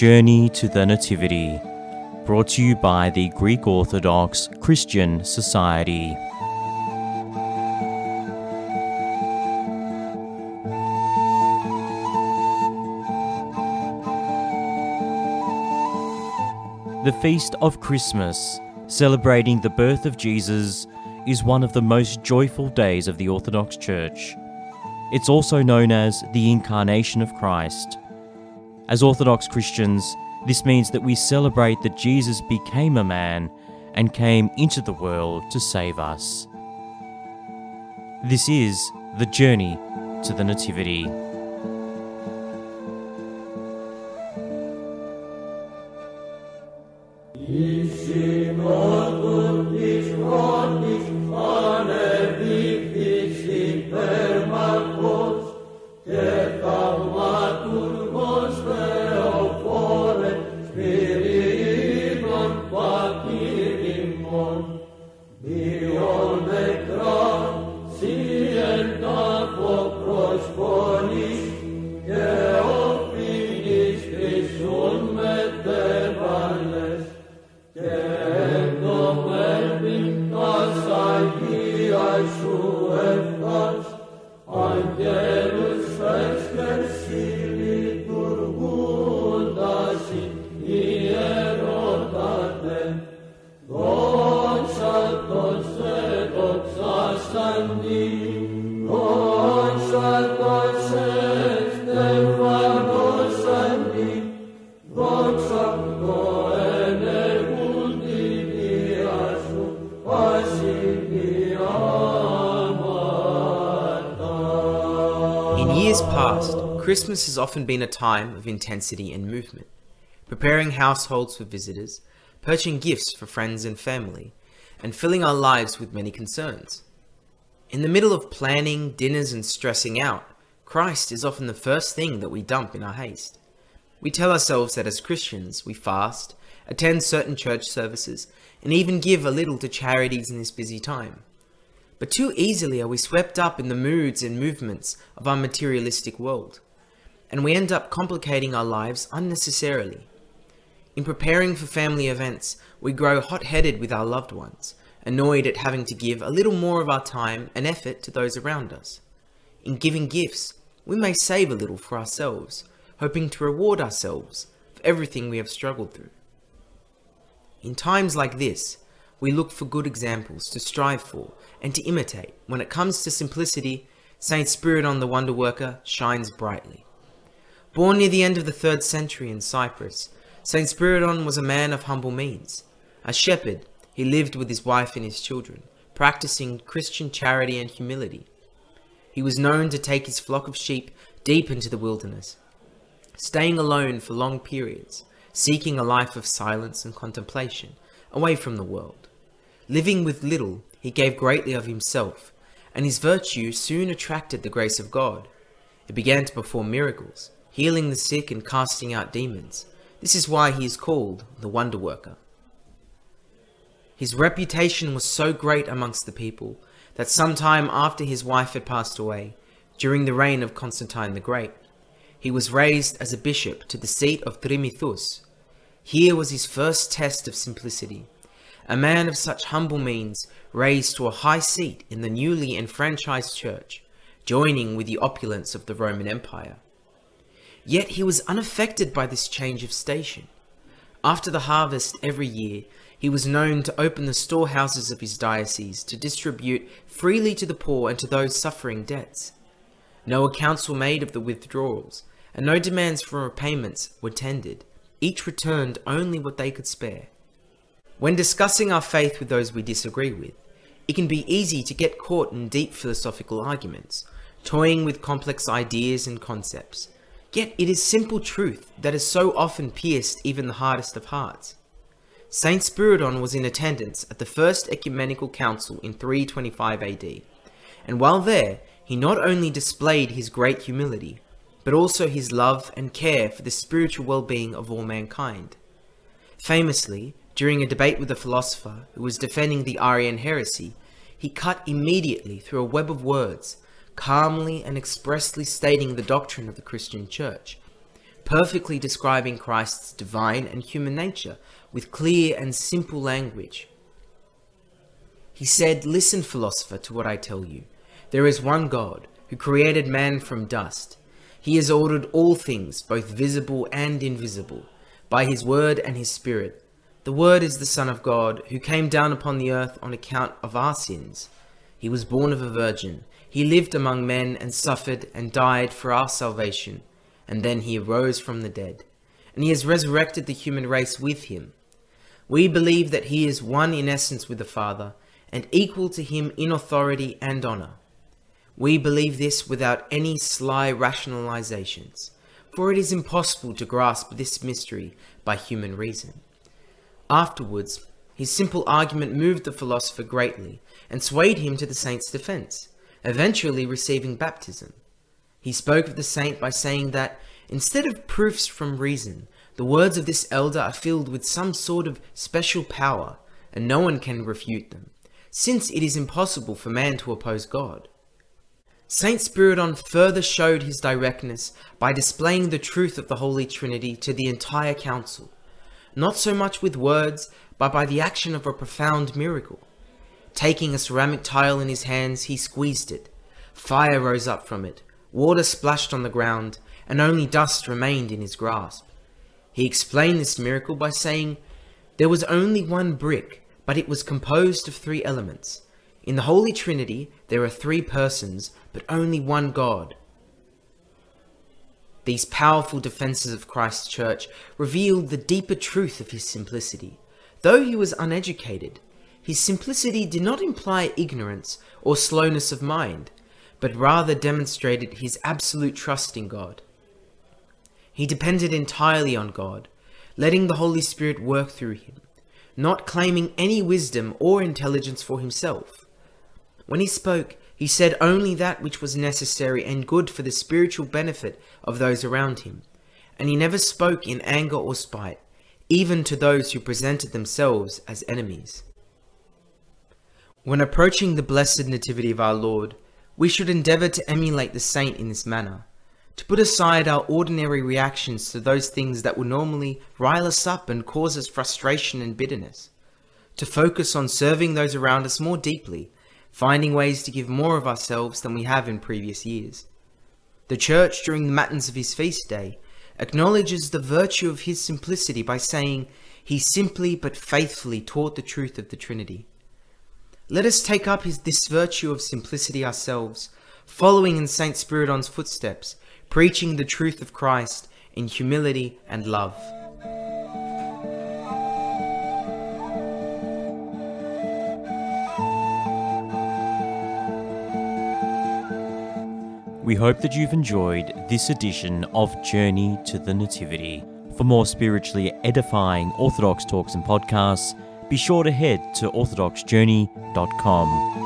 Journey to the Nativity, brought to you by the Greek Orthodox Christian Society. The Feast of Christmas, celebrating the birth of Jesus, is one of the most joyful days of the Orthodox Church. It's also known as the Incarnation of Christ. As Orthodox Christians, this means that we celebrate that Jesus became a man and came into the world to save us. This is the journey to the Nativity. Years past, Christmas has often been a time of intensity and movement, preparing households for visitors, purchasing gifts for friends and family, and filling our lives with many concerns. In the middle of planning, dinners, and stressing out, Christ is often the first thing that we dump in our haste. We tell ourselves that as Christians, we fast, attend certain church services, and even give a little to charities in this busy time. But too easily are we swept up in the moods and movements of our materialistic world, and we end up complicating our lives unnecessarily. In preparing for family events, we grow hot headed with our loved ones, annoyed at having to give a little more of our time and effort to those around us. In giving gifts, we may save a little for ourselves, hoping to reward ourselves for everything we have struggled through. In times like this, we look for good examples to strive for and to imitate. When it comes to simplicity, Saint Spiridon the Wonder Worker shines brightly. Born near the end of the third century in Cyprus, Saint Spiridon was a man of humble means. A shepherd, he lived with his wife and his children, practicing Christian charity and humility. He was known to take his flock of sheep deep into the wilderness, staying alone for long periods, seeking a life of silence and contemplation, away from the world. Living with little, he gave greatly of himself, and his virtue soon attracted the grace of God. He began to perform miracles, healing the sick and casting out demons. This is why he is called the Wonder Worker. His reputation was so great amongst the people that some time after his wife had passed away, during the reign of Constantine the Great, he was raised as a bishop to the seat of Trimithus. Here was his first test of simplicity. A man of such humble means raised to a high seat in the newly enfranchised church, joining with the opulence of the Roman Empire. Yet he was unaffected by this change of station. After the harvest every year, he was known to open the storehouses of his diocese to distribute freely to the poor and to those suffering debts. No accounts were made of the withdrawals, and no demands for repayments were tendered. Each returned only what they could spare. When discussing our faith with those we disagree with, it can be easy to get caught in deep philosophical arguments, toying with complex ideas and concepts. Yet it is simple truth that has so often pierced even the hardest of hearts. Saint Spiridon was in attendance at the First Ecumenical Council in 325 AD, and while there, he not only displayed his great humility, but also his love and care for the spiritual well-being of all mankind. Famously, during a debate with a philosopher who was defending the Arian heresy, he cut immediately through a web of words, calmly and expressly stating the doctrine of the Christian Church. perfectly describing Christ's divine and human nature with clear and simple language. He said, Listen, philosopher, to what I tell you. There is one God who created man from dust. He has ordered all things, both visible and invisible, by his word and his spirit. The Word is the Son of God, who came down upon the earth on account of our sins. He was born of a virgin. He lived among men and suffered and died for our salvation. And then he arose from the dead. And he has resurrected the human race with him. We believe that he is one in essence with the Father, and equal to him in authority and honor. We believe this without any sly rationalizations, for it is impossible to grasp this mystery by human reason. Afterwards, his simple argument moved the philosopher greatly and swayed him to the saint's defense, eventually receiving baptism. He spoke of the saint by saying that, instead of proofs from reason, the words of this elder are filled with some sort of special power, and no one can refute them, since it is impossible for man to oppose God. Saint Spiridon further showed his directness by displaying the truth of the Holy Trinity to the entire council not so much with words, but by the action of a profound miracle. Taking a ceramic tile in his hands, he squeezed it. Fire rose up from it, water splashed on the ground, and only dust remained in his grasp. He explained this miracle by saying, There was only one brick, but it was composed of three elements. In the Holy Trinity, there are three persons, but only one God. These powerful defenses of Christ's church revealed the deeper truth of his simplicity. Though he was uneducated, his simplicity did not imply ignorance or slowness of mind, but rather demonstrated his absolute trust in God. He depended entirely on God, letting the Holy Spirit work through him, not claiming any wisdom or intelligence for himself. When he spoke, he said only that which was necessary and good for the spiritual benefit of those around him, and he never spoke in anger or spite, even to those who presented themselves as enemies. When approaching the blessed Nativity of our Lord, we should endeavour to emulate the saint in this manner, to put aside our ordinary reactions to those things that would normally rile us up and cause us frustration and bitterness, to focus on serving those around us more deeply finding ways to give more of ourselves than we have in previous years. The Church, during the Matins of his feast day, acknowledges the virtue of his simplicity by saying, He simply but faithfully taught the truth of the Trinity. Let us take up his, this virtue of simplicity ourselves, following in Saint Spiridon's footsteps, preaching the truth of Christ in humility and love. We hope that you've enjoyed this edition of Journey to the Nativity. For more spiritually edifying Orthodox talks and podcasts, be sure to head to orthodoxjourney.com.